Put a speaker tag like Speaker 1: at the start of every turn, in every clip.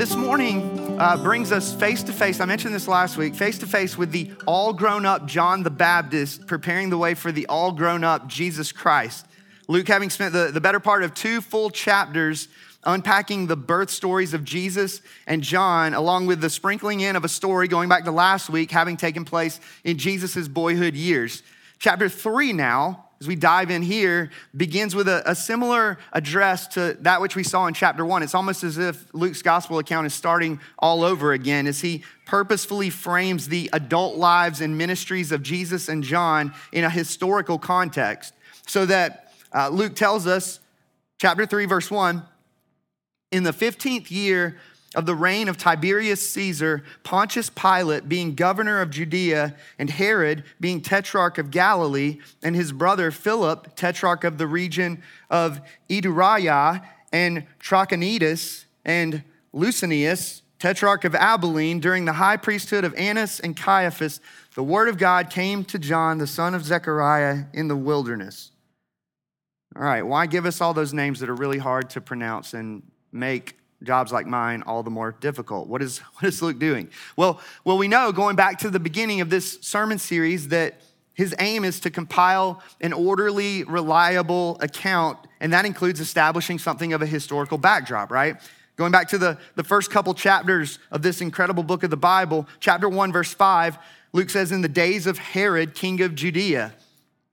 Speaker 1: This morning uh, brings us face to face. I mentioned this last week face to face with the all grown up John the Baptist, preparing the way for the all grown up Jesus Christ. Luke, having spent the, the better part of two full chapters unpacking the birth stories of Jesus and John, along with the sprinkling in of a story going back to last week, having taken place in Jesus' boyhood years. Chapter three now as we dive in here, begins with a, a, similar address to that which we saw in chapter one. It's almost as if Luke's gospel account is starting all over again as he purposefully frames the adult lives and ministries of Jesus and John in a historical context. So that uh, Luke tells us, chapter three, verse one, in the 15th year of the reign of Tiberius Caesar, Pontius Pilate being governor of Judea, and Herod being tetrarch of Galilee, and his brother Philip, tetrarch of the region of Ituraea, and Trachonitis, and Lysanias, tetrarch of Abilene, during the high priesthood of Annas and Caiaphas, the word of God came to John, the son of Zechariah, in the wilderness. All right, why give us all those names that are really hard to pronounce and make jobs like mine all the more difficult. What is, what is Luke doing? Well, well, we know going back to the beginning of this sermon series that his aim is to compile an orderly, reliable account, and that includes establishing something of a historical backdrop, right? Going back to the, the first couple chapters of this incredible book of the Bible, chapter 1, verse 5, Luke says, In the days of Herod, king of Judea.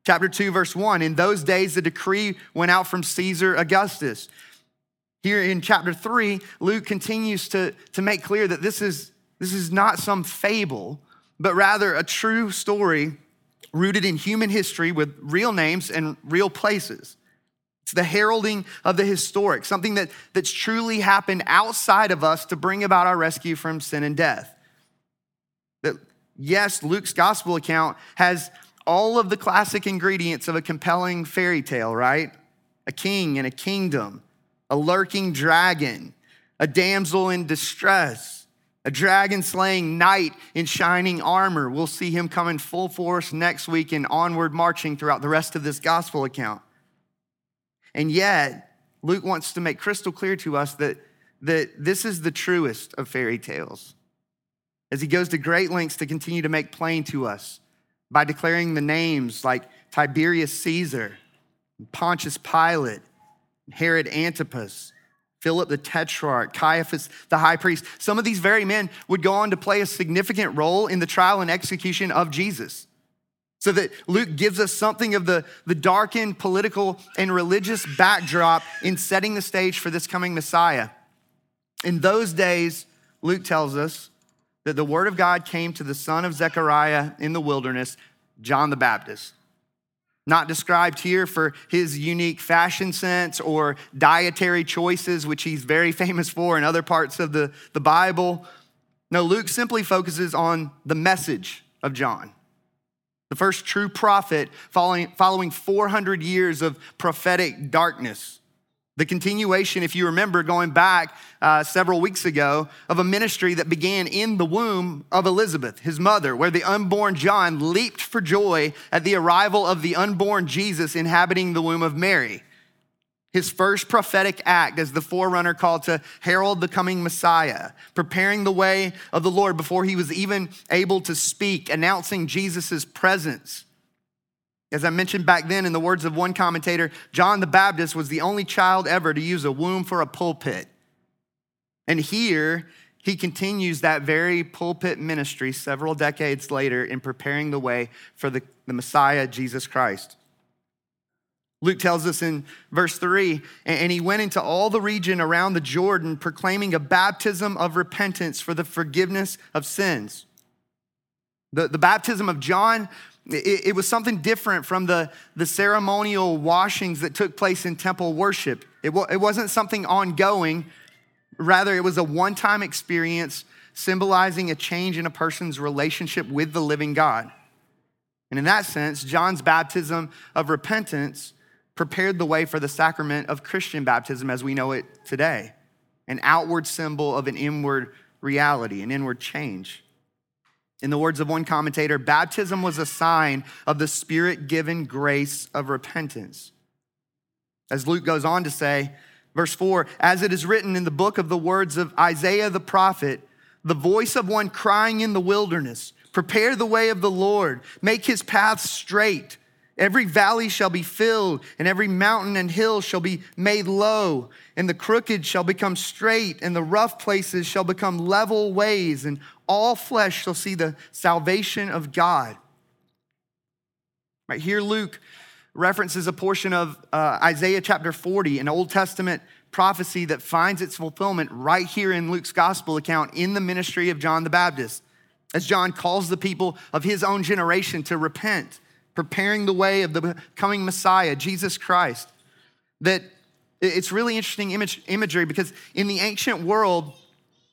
Speaker 1: Chapter 2, verse 1, in those days the decree went out from Caesar Augustus here in chapter three, Luke continues to, to make clear that this is, this is not some fable, but rather a true story rooted in human history with real names and real places. It's the heralding of the historic, something that, that's truly happened outside of us to bring about our rescue from sin and death. That, yes, Luke's gospel account has all of the classic ingredients of a compelling fairy tale, right? A king and a kingdom, a lurking dragon, a damsel in distress, a dragon slaying knight in shining armor. We'll see him come in full force next week and onward marching throughout the rest of this gospel account. And yet, Luke wants to make crystal clear to us that, that this is the truest of fairy tales. As he goes to great lengths to continue to make plain to us by declaring the names like Tiberius Caesar, Pontius Pilate, Herod Antipas, Philip the Tetrarch, Caiaphas the high priest. Some of these very men would go on to play a significant role in the trial and execution of Jesus. So that Luke gives us something of the, the darkened political and religious backdrop in setting the stage for this coming Messiah. In those days, Luke tells us that the word of God came to the son of Zechariah in the wilderness, John the Baptist not described here for his unique fashion sense or dietary choices, which he's very famous for in other parts of the, the Bible. No, Luke simply focuses on the message of John. The first true prophet following, following 400 years of prophetic darkness. The continuation, if you remember, going back uh, several weeks ago, of a ministry that began in the womb of Elizabeth, his mother, where the unborn John leaped for joy at the arrival of the unborn Jesus inhabiting the womb of Mary. His first prophetic act as the forerunner called to herald the coming Messiah, preparing the way of the Lord before he was even able to speak, announcing Jesus' presence as I mentioned back then, in the words of one commentator, John the Baptist was the only child ever to use a womb for a pulpit. And here, he continues that very pulpit ministry several decades later in preparing the way for the, the Messiah, Jesus Christ. Luke tells us in verse 3 and he went into all the region around the Jordan, proclaiming a baptism of repentance for the forgiveness of sins. The, the baptism of John it, it, was something different from the, the ceremonial washings that took place in temple worship. It, it wasn't something ongoing, rather, it was a one time experience symbolizing a change in a person's relationship with the living God. And in that sense, John's baptism of repentance prepared the way for the sacrament of Christian baptism as we know it today an outward symbol of an inward reality, an inward change. In the words of one commentator, baptism was a sign of the spirit given grace of repentance. As Luke goes on to say, Verse 4 As it is written in the book of the words of Isaiah the prophet, the voice of one crying in the wilderness, Prepare the way of the Lord, make his path straight. Every valley shall be filled, and every mountain and hill shall be made low, and the crooked shall become straight, and the rough places shall become level ways, and all flesh shall see the salvation of God. Right here, Luke references a portion of uh, Isaiah chapter 40, an Old Testament prophecy that finds its fulfillment right here in Luke's gospel account in the ministry of John the Baptist, as John calls the people of his own generation to repent preparing the way of the coming Messiah, Jesus Christ. That it's really interesting image, imagery because in the ancient world,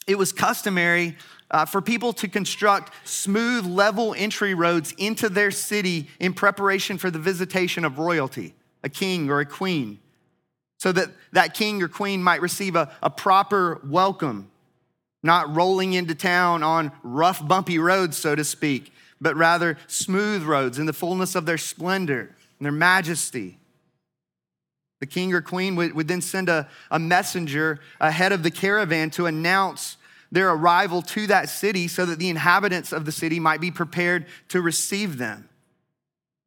Speaker 1: it was customary uh, for people to construct smooth, level entry roads into their city in preparation for the visitation of royalty, a king or a queen, so that that king or queen might receive a, a proper welcome, not rolling into town on rough, bumpy roads, so to speak, but rather smooth roads in the fullness of their splendor and their majesty. The king or queen would, would then send a, a messenger ahead of the caravan to announce their arrival to that city so that the inhabitants of the city might be prepared to receive them.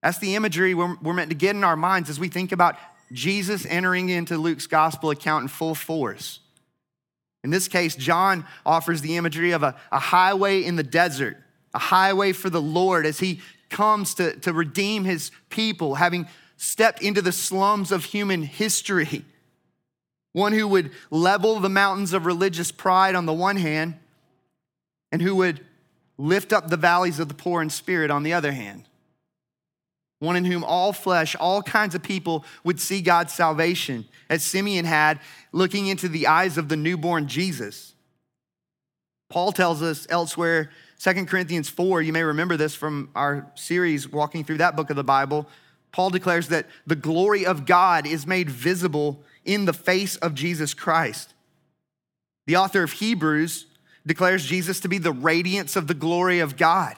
Speaker 1: That's the imagery we're, we're meant to get in our minds as we think about Jesus entering into Luke's gospel account in full force. In this case, John offers the imagery of a, a highway in the desert a highway for the Lord as he comes to, to redeem his people, having stepped into the slums of human history. One who would level the mountains of religious pride on the one hand, and who would lift up the valleys of the poor in spirit on the other hand. One in whom all flesh, all kinds of people would see God's salvation, as Simeon had looking into the eyes of the newborn Jesus. Paul tells us elsewhere Second Corinthians 4, you may remember this from our series walking through that book of the Bible. Paul declares that the glory of God is made visible in the face of Jesus Christ. The author of Hebrews declares Jesus to be the radiance of the glory of God.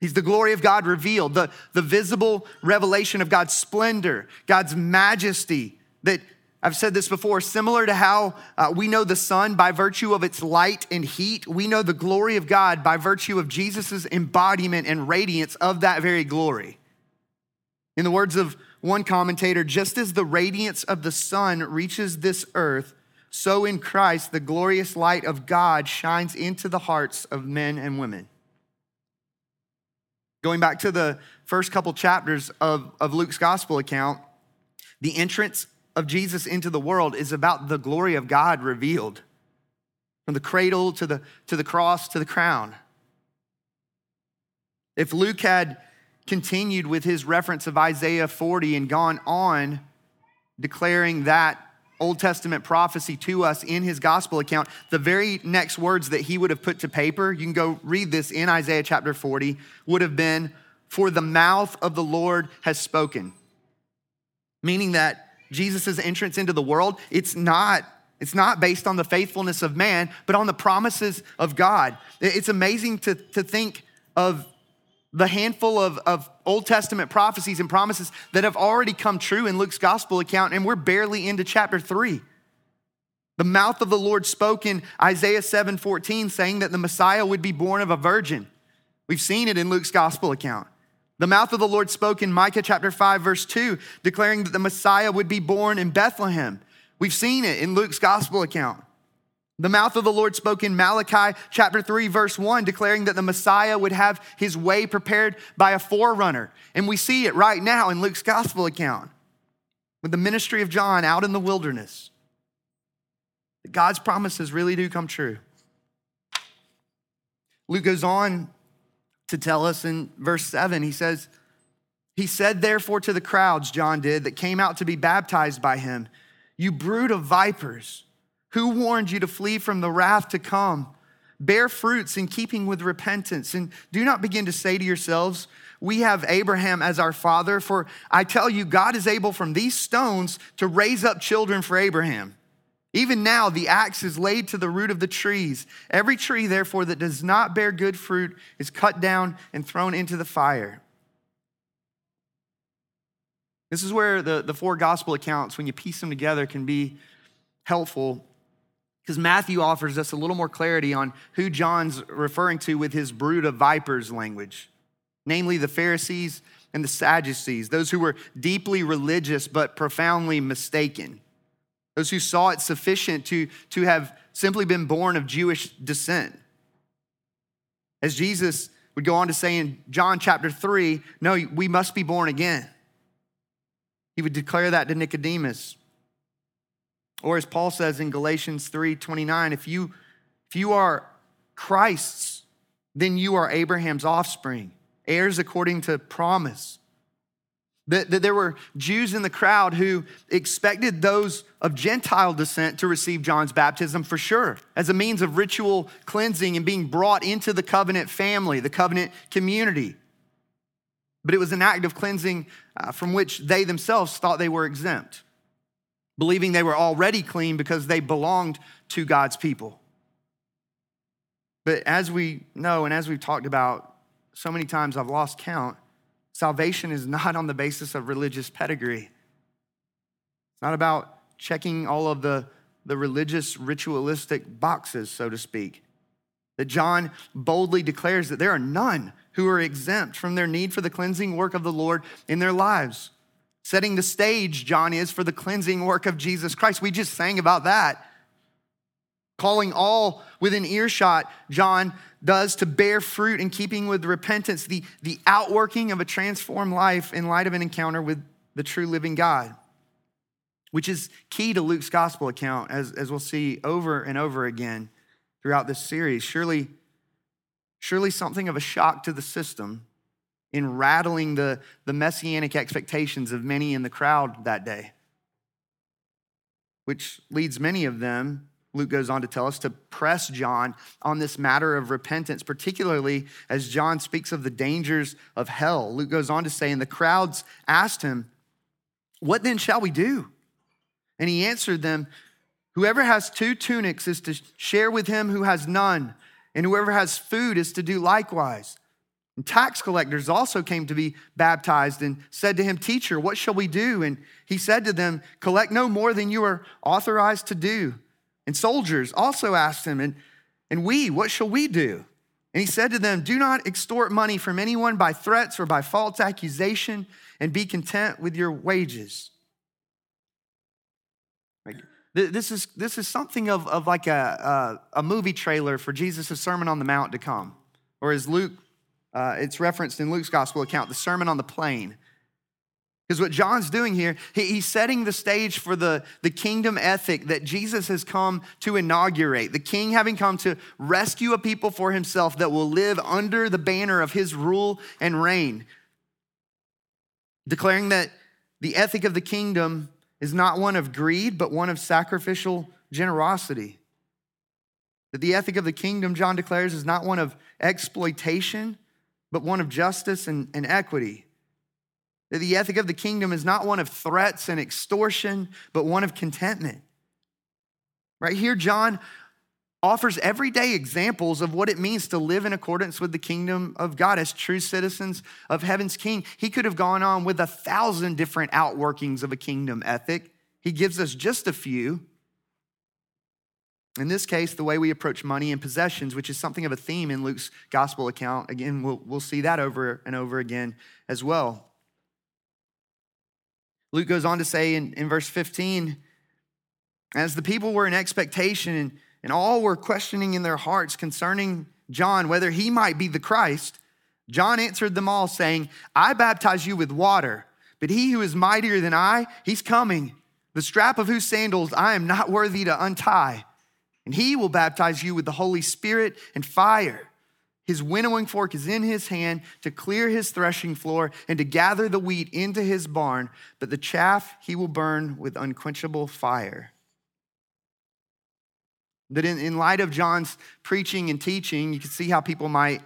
Speaker 1: He's the glory of God revealed, the, the visible revelation of God's splendor, God's majesty that I've said this before, similar to how uh, we know the sun by virtue of its light and heat, we know the glory of God by virtue of Jesus' embodiment and radiance of that very glory. In the words of one commentator, just as the radiance of the sun reaches this earth, so in Christ the glorious light of God shines into the hearts of men and women. Going back to the first couple chapters of, of Luke's gospel account, the entrance of Jesus into the world is about the glory of God revealed from the cradle to the, to the cross to the crown. If Luke had continued with his reference of Isaiah 40 and gone on declaring that Old Testament prophecy to us in his gospel account, the very next words that he would have put to paper, you can go read this in Isaiah chapter 40, would have been, For the mouth of the Lord has spoken. Meaning that Jesus' entrance into the world, it's not it's not based on the faithfulness of man, but on the promises of God. It's amazing to, to think of the handful of, of Old Testament prophecies and promises that have already come true in Luke's gospel account, and we're barely into chapter three. The mouth of the Lord spoke in Isaiah 7 14, saying that the Messiah would be born of a virgin. We've seen it in Luke's gospel account. The mouth of the Lord spoke in Micah chapter 5, verse 2, declaring that the Messiah would be born in Bethlehem. We've seen it in Luke's gospel account. The mouth of the Lord spoke in Malachi chapter 3, verse 1, declaring that the Messiah would have his way prepared by a forerunner. And we see it right now in Luke's gospel account with the ministry of John out in the wilderness. God's promises really do come true. Luke goes on to tell us in verse 7. He says, He said, therefore, to the crowds, John did, that came out to be baptized by him, You brood of vipers, who warned you to flee from the wrath to come? Bear fruits in keeping with repentance, and do not begin to say to yourselves, we have Abraham as our father, for I tell you, God is able from these stones to raise up children for Abraham. Even now, the axe is laid to the root of the trees. Every tree, therefore, that does not bear good fruit is cut down and thrown into the fire. This is where the, the four gospel accounts, when you piece them together, can be helpful because Matthew offers us a little more clarity on who John's referring to with his brood of vipers language, namely the Pharisees and the Sadducees, those who were deeply religious but profoundly mistaken, those who saw it sufficient to, to have simply been born of Jewish descent. As Jesus would go on to say in John chapter 3, no, we must be born again. He would declare that to Nicodemus. Or as Paul says in Galatians 3:29, if you if you are Christ's, then you are Abraham's offspring, heirs according to promise. That, that there were Jews in the crowd who expected those of Gentile descent to receive John's baptism for sure, as a means of ritual cleansing and being brought into the covenant family, the covenant community. But it was an act of cleansing uh, from which they themselves thought they were exempt, believing they were already clean because they belonged to God's people. But as we know, and as we've talked about so many times, I've lost count Salvation is not on the basis of religious pedigree. It's not about checking all of the, the religious, ritualistic boxes, so to speak. That John boldly declares that there are none who are exempt from their need for the cleansing work of the Lord in their lives. Setting the stage, John is for the cleansing work of Jesus Christ. We just sang about that. Calling all within earshot, John does to bear fruit in keeping with repentance, the, the outworking of a transformed life in light of an encounter with the true living God, which is key to Luke's gospel account, as, as we'll see over and over again throughout this series. Surely, surely something of a shock to the system in rattling the, the messianic expectations of many in the crowd that day, which leads many of them Luke goes on to tell us to press John on this matter of repentance, particularly as John speaks of the dangers of hell. Luke goes on to say, and the crowds asked him, What then shall we do? And he answered them, Whoever has two tunics is to share with him who has none, and whoever has food is to do likewise. And tax collectors also came to be baptized and said to him, Teacher, what shall we do? And he said to them, Collect no more than you are authorized to do. And soldiers also asked him, and, and we, what shall we do? And he said to them, Do not extort money from anyone by threats or by false accusation, and be content with your wages. This is, this is something of, of like a, a, a movie trailer for Jesus' Sermon on the Mount to come. Or as Luke, uh, it's referenced in Luke's gospel account, the Sermon on the Plain. Because what John's doing here, he, he's setting the stage for the, the kingdom ethic that Jesus has come to inaugurate. The king having come to rescue a people for himself that will live under the banner of his rule and reign. Declaring that the ethic of the kingdom is not one of greed, but one of sacrificial generosity. That the ethic of the kingdom, John declares, is not one of exploitation, but one of justice and, and equity. That the ethic of the kingdom is not one of threats and extortion, but one of contentment. Right here, John offers everyday examples of what it means to live in accordance with the kingdom of God as true citizens of heaven's king. He could have gone on with a thousand different outworkings of a kingdom ethic. He gives us just a few. In this case, the way we approach money and possessions, which is something of a theme in Luke's gospel account. Again, we'll, we'll see that over and over again as well. Luke goes on to say in, in verse 15, as the people were in expectation and, and all were questioning in their hearts concerning John whether he might be the Christ, John answered them all, saying, I baptize you with water, but he who is mightier than I, he's coming, the strap of whose sandals I am not worthy to untie. And he will baptize you with the Holy Spirit and fire. His winnowing fork is in his hand to clear his threshing floor and to gather the wheat into his barn, but the chaff he will burn with unquenchable fire. That in, in light of John's preaching and teaching, you can see how people might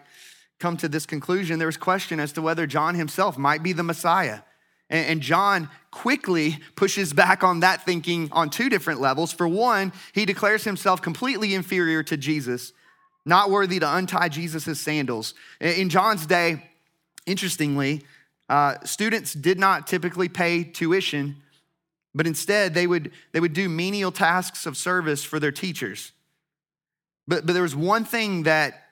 Speaker 1: come to this conclusion. There was question as to whether John himself might be the Messiah. And, and John quickly pushes back on that thinking on two different levels. For one, he declares himself completely inferior to Jesus not worthy to untie Jesus' sandals. In John's day, interestingly, uh, students did not typically pay tuition, But instead, they would, they would do menial tasks of service for their teachers. But, but there was one thing that,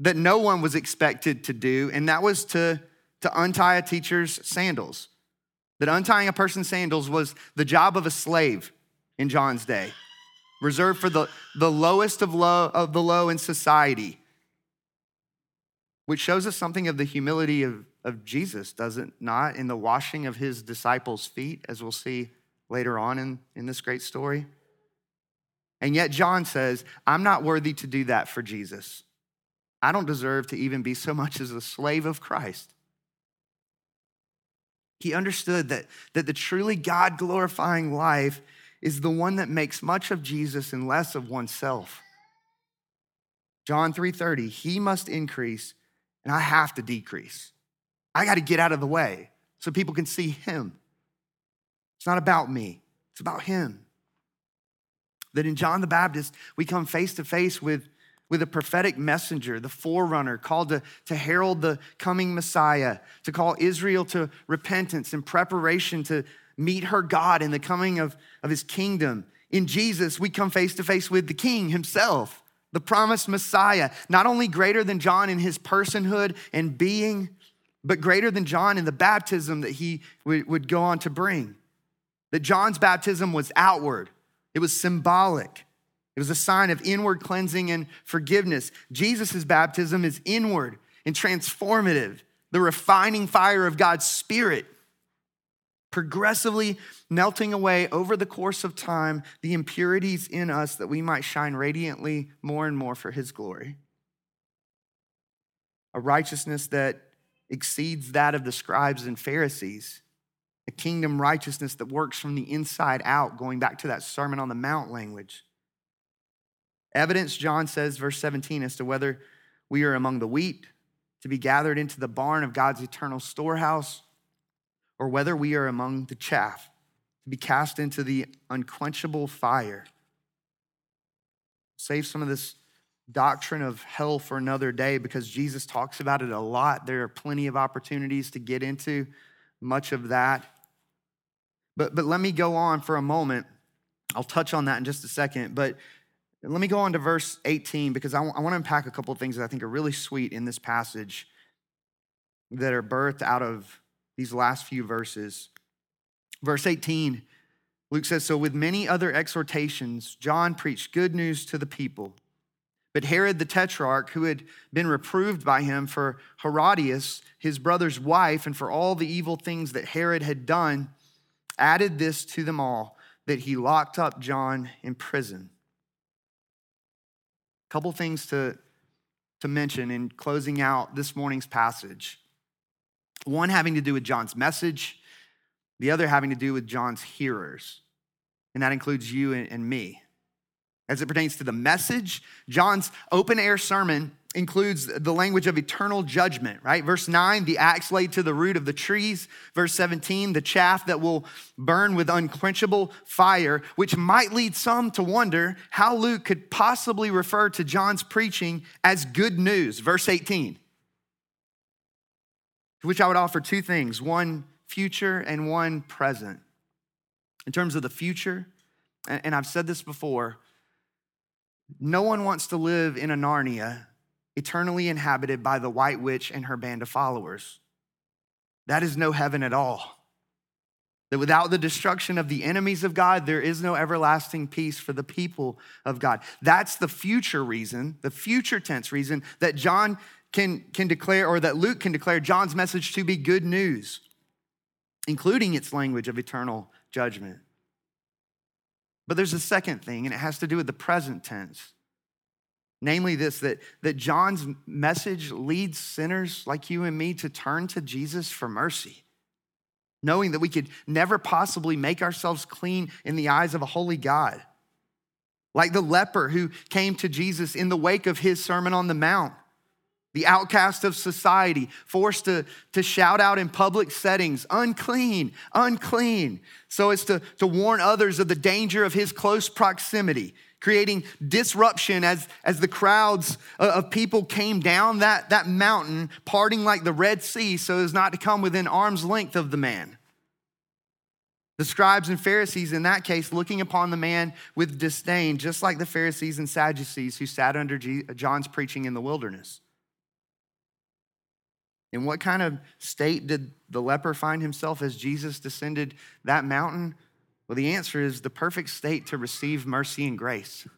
Speaker 1: that no one was expected to do, and that was to, to untie a teacher's sandals. That untying a person's sandals was the job of a slave in John's day, reserved for the, the lowest of, low, of the low in society, which shows us something of the humility of, of Jesus, does it not? In the washing of his disciples' feet, as we'll see later on in, in this great story. And yet, John says, I'm not worthy to do that for Jesus. I don't deserve to even be so much as a slave of Christ. He understood that, that the truly God glorifying life is the one that makes much of Jesus and less of oneself. John 3:30, he must increase and I have to decrease. I got to get out of the way so people can see him. It's not about me, it's about him. That in John the Baptist, we come face to face with, with a prophetic messenger, the forerunner, called to, to herald the coming Messiah, to call Israel to repentance and preparation to meet her God in the coming of, of his kingdom. In Jesus, we come face to face with the King himself, the promised Messiah, not only greater than John in his personhood and being, but greater than John in the baptism that he would go on to bring. That John's baptism was outward, it was symbolic. It was a sign of inward cleansing and forgiveness. Jesus' baptism is inward and transformative, the refining fire of God's Spirit, progressively melting away over the course of time the impurities in us that we might shine radiantly more and more for His glory. A righteousness that exceeds that of the scribes and Pharisees, a kingdom righteousness that works from the inside out, going back to that Sermon on the Mount language. Evidence, John says, verse 17, as to whether we are among the wheat to be gathered into the barn of God's eternal storehouse, or whether we are among the chaff to be cast into the unquenchable fire. Save some of this doctrine of hell for another day because Jesus talks about it a lot. There are plenty of opportunities to get into much of that. But, but let me go on for a moment. I'll touch on that in just a second. But let me go on to verse 18 because I, w- I want to unpack a couple of things that I think are really sweet in this passage that are birthed out of these last few verses. Verse 18, Luke says, So with many other exhortations, John preached good news to the people. But Herod the Tetrarch, who had been reproved by him for Herodias, his brother's wife, and for all the evil things that Herod had done, added this to them all that he locked up John in prison. A couple things to, to mention in closing out this morning's passage. One having to do with John's message, the other having to do with John's hearers, and that includes you and me. As it pertains to the message, John's open air sermon includes the language of eternal judgment, right? Verse 9, the axe laid to the root of the trees. Verse 17, the chaff that will burn with unquenchable fire, which might lead some to wonder how Luke could possibly refer to John's preaching as good news. Verse 18, to which I would offer two things one future and one present. In terms of the future, and I've said this before, no one wants to live in a Narnia eternally inhabited by the white witch and her band of followers. That is no heaven at all. That without the destruction of the enemies of God, there is no everlasting peace for the people of God. That's the future reason, the future tense reason that John can, can declare, or that Luke can declare John's message to be good news, including its language of eternal judgment. But there's a second thing, and it has to do with the present tense. Namely, this that, that John's message leads sinners like you and me to turn to Jesus for mercy, knowing that we could never possibly make ourselves clean in the eyes of a holy God. Like the leper who came to Jesus in the wake of his Sermon on the Mount the outcast of society, forced to, to shout out in public settings, unclean, unclean, so as to, to warn others of the danger of his close proximity, creating disruption as, as the crowds uh, of people came down that, that mountain, parting like the Red Sea so as not to come within arm's length of the man. The scribes and Pharisees, in that case, looking upon the man with disdain, just like the Pharisees and Sadducees who sat under John's preaching in the wilderness. In what kind of state did the leper find himself as Jesus descended that mountain? Well, the answer is the perfect state to receive mercy and grace.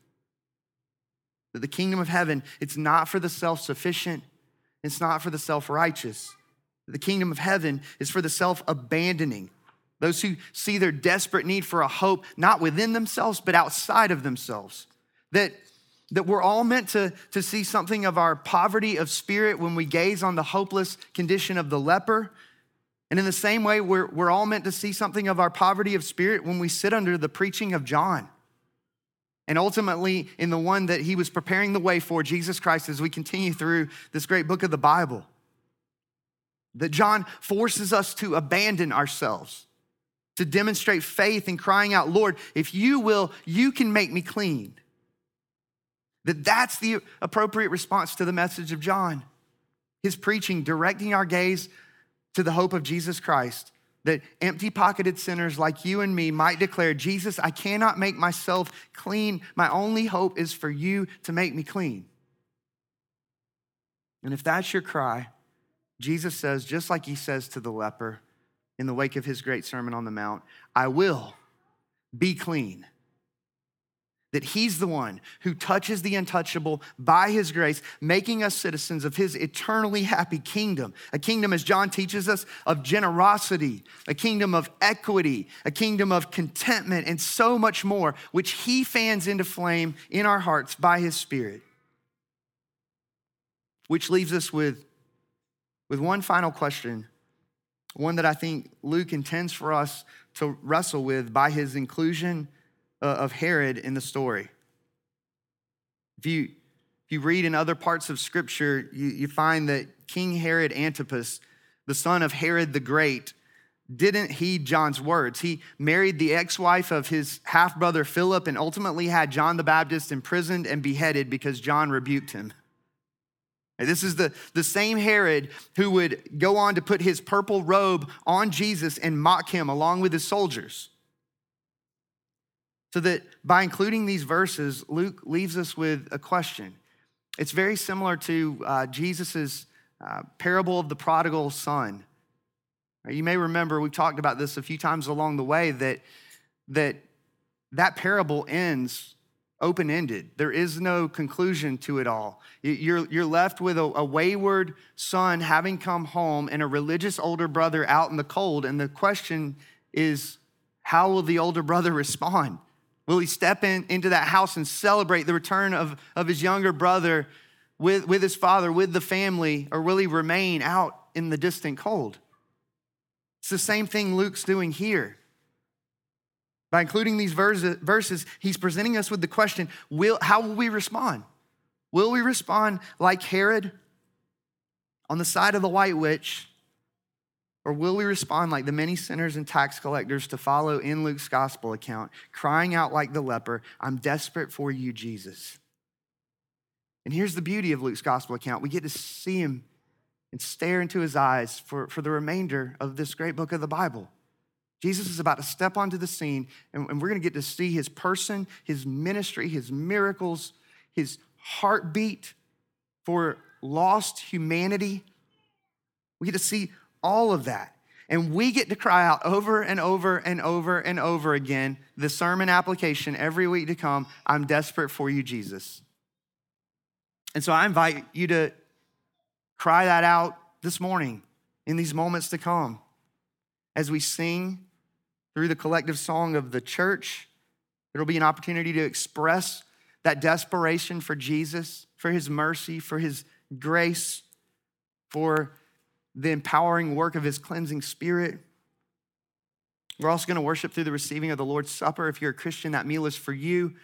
Speaker 1: That the kingdom of heaven, it's not for the self sufficient, it's not for the self righteous. The kingdom of heaven is for the self abandoning, those who see their desperate need for a hope, not within themselves, but outside of themselves. That, that we're all meant to, to see something of our poverty of spirit when we gaze on the hopeless condition of the leper. And in the same way, we're, we're all meant to see something of our poverty of spirit when we sit under the preaching of John. And ultimately, in the one that he was preparing the way for, Jesus Christ, as we continue through this great book of the Bible. That John forces us to abandon ourselves to demonstrate faith and crying out, Lord, if you will, you can make me clean. That that's the appropriate response to the message of John. His preaching, directing our gaze to the hope of Jesus Christ, that empty pocketed sinners like you and me might declare, Jesus, I cannot make myself clean. My only hope is for you to make me clean. And if that's your cry, Jesus says, just like he says to the leper, in the wake of his great Sermon on the Mount I will be clean. That he's the one who touches the untouchable by his grace, making us citizens of his eternally happy kingdom. A kingdom, as John teaches us, of generosity, a kingdom of equity, a kingdom of contentment, and so much more, which he fans into flame in our hearts by his Spirit. Which leaves us with, with one final question one that I think Luke intends for us to wrestle with by his inclusion Uh, of Herod in the story. If you, if you read in other parts of Scripture, you, you find that King Herod Antipas, the son of Herod the Great, didn't heed John's words. He married the ex wife of his half brother Philip and ultimately had John the Baptist imprisoned and beheaded because John rebuked him. This is the, the same Herod who would go on to put his purple robe on Jesus and mock him along with his soldiers. So that by including these verses, Luke leaves us with a question. It's very similar to uh, Jesus' uh, parable of the prodigal son. You may remember, we've talked about this a few times along the way, that that, that parable ends open ended. There is no conclusion to it all. You're, you're left with a, a, wayward son having come home and a religious older brother out in the cold. And the question is how will the older brother respond? Will he step in, into that house and celebrate the return of, of his younger brother with, with his father, with the family, or will he remain out in the distant cold? It's the same thing Luke's doing here. By including these verses, he's presenting us with the question will, how will we respond? Will we respond like Herod on the side of the white witch? Or will we respond like the many sinners and tax collectors to follow in Luke's gospel account, crying out like the leper, I'm desperate for you, Jesus? And here's the beauty of Luke's gospel account we get to see him and stare into his eyes for, for the remainder of this great book of the Bible. Jesus is about to step onto the scene, and, and we're going to get to see his person, his ministry, his miracles, his heartbeat for lost humanity. We get to see all of that. And we get to cry out over and over and over and over again the sermon application every week to come I'm desperate for you, Jesus. And so I invite you to cry that out this morning in these moments to come as we sing through the collective song of the church. It'll be an opportunity to express that desperation for Jesus, for his mercy, for his grace, for the empowering work of his cleansing spirit. We're also going to worship through the receiving of the Lord's Supper. If you're a Christian, that meal is for you.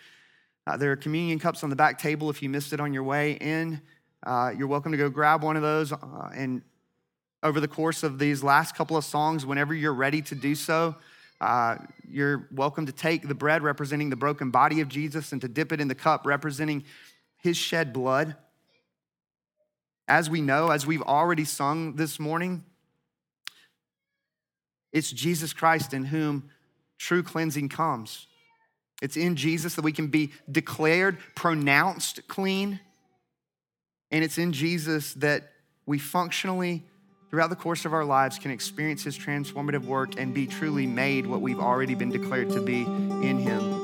Speaker 1: Uh, there are communion cups on the back table if you missed it on your way in. Uh, you're welcome to go grab one of those. Uh, and over the course of these last couple of songs, whenever you're ready to do so, uh, you're welcome to take the bread representing the broken body of Jesus and to dip it in the cup representing his shed blood. As we know, as we've already sung this morning, it's Jesus Christ in whom true cleansing comes. It's in Jesus that we can be declared, pronounced clean. And it's in Jesus that we functionally, throughout the course of our lives, can experience his transformative work and be truly made what we've already been declared to be in him.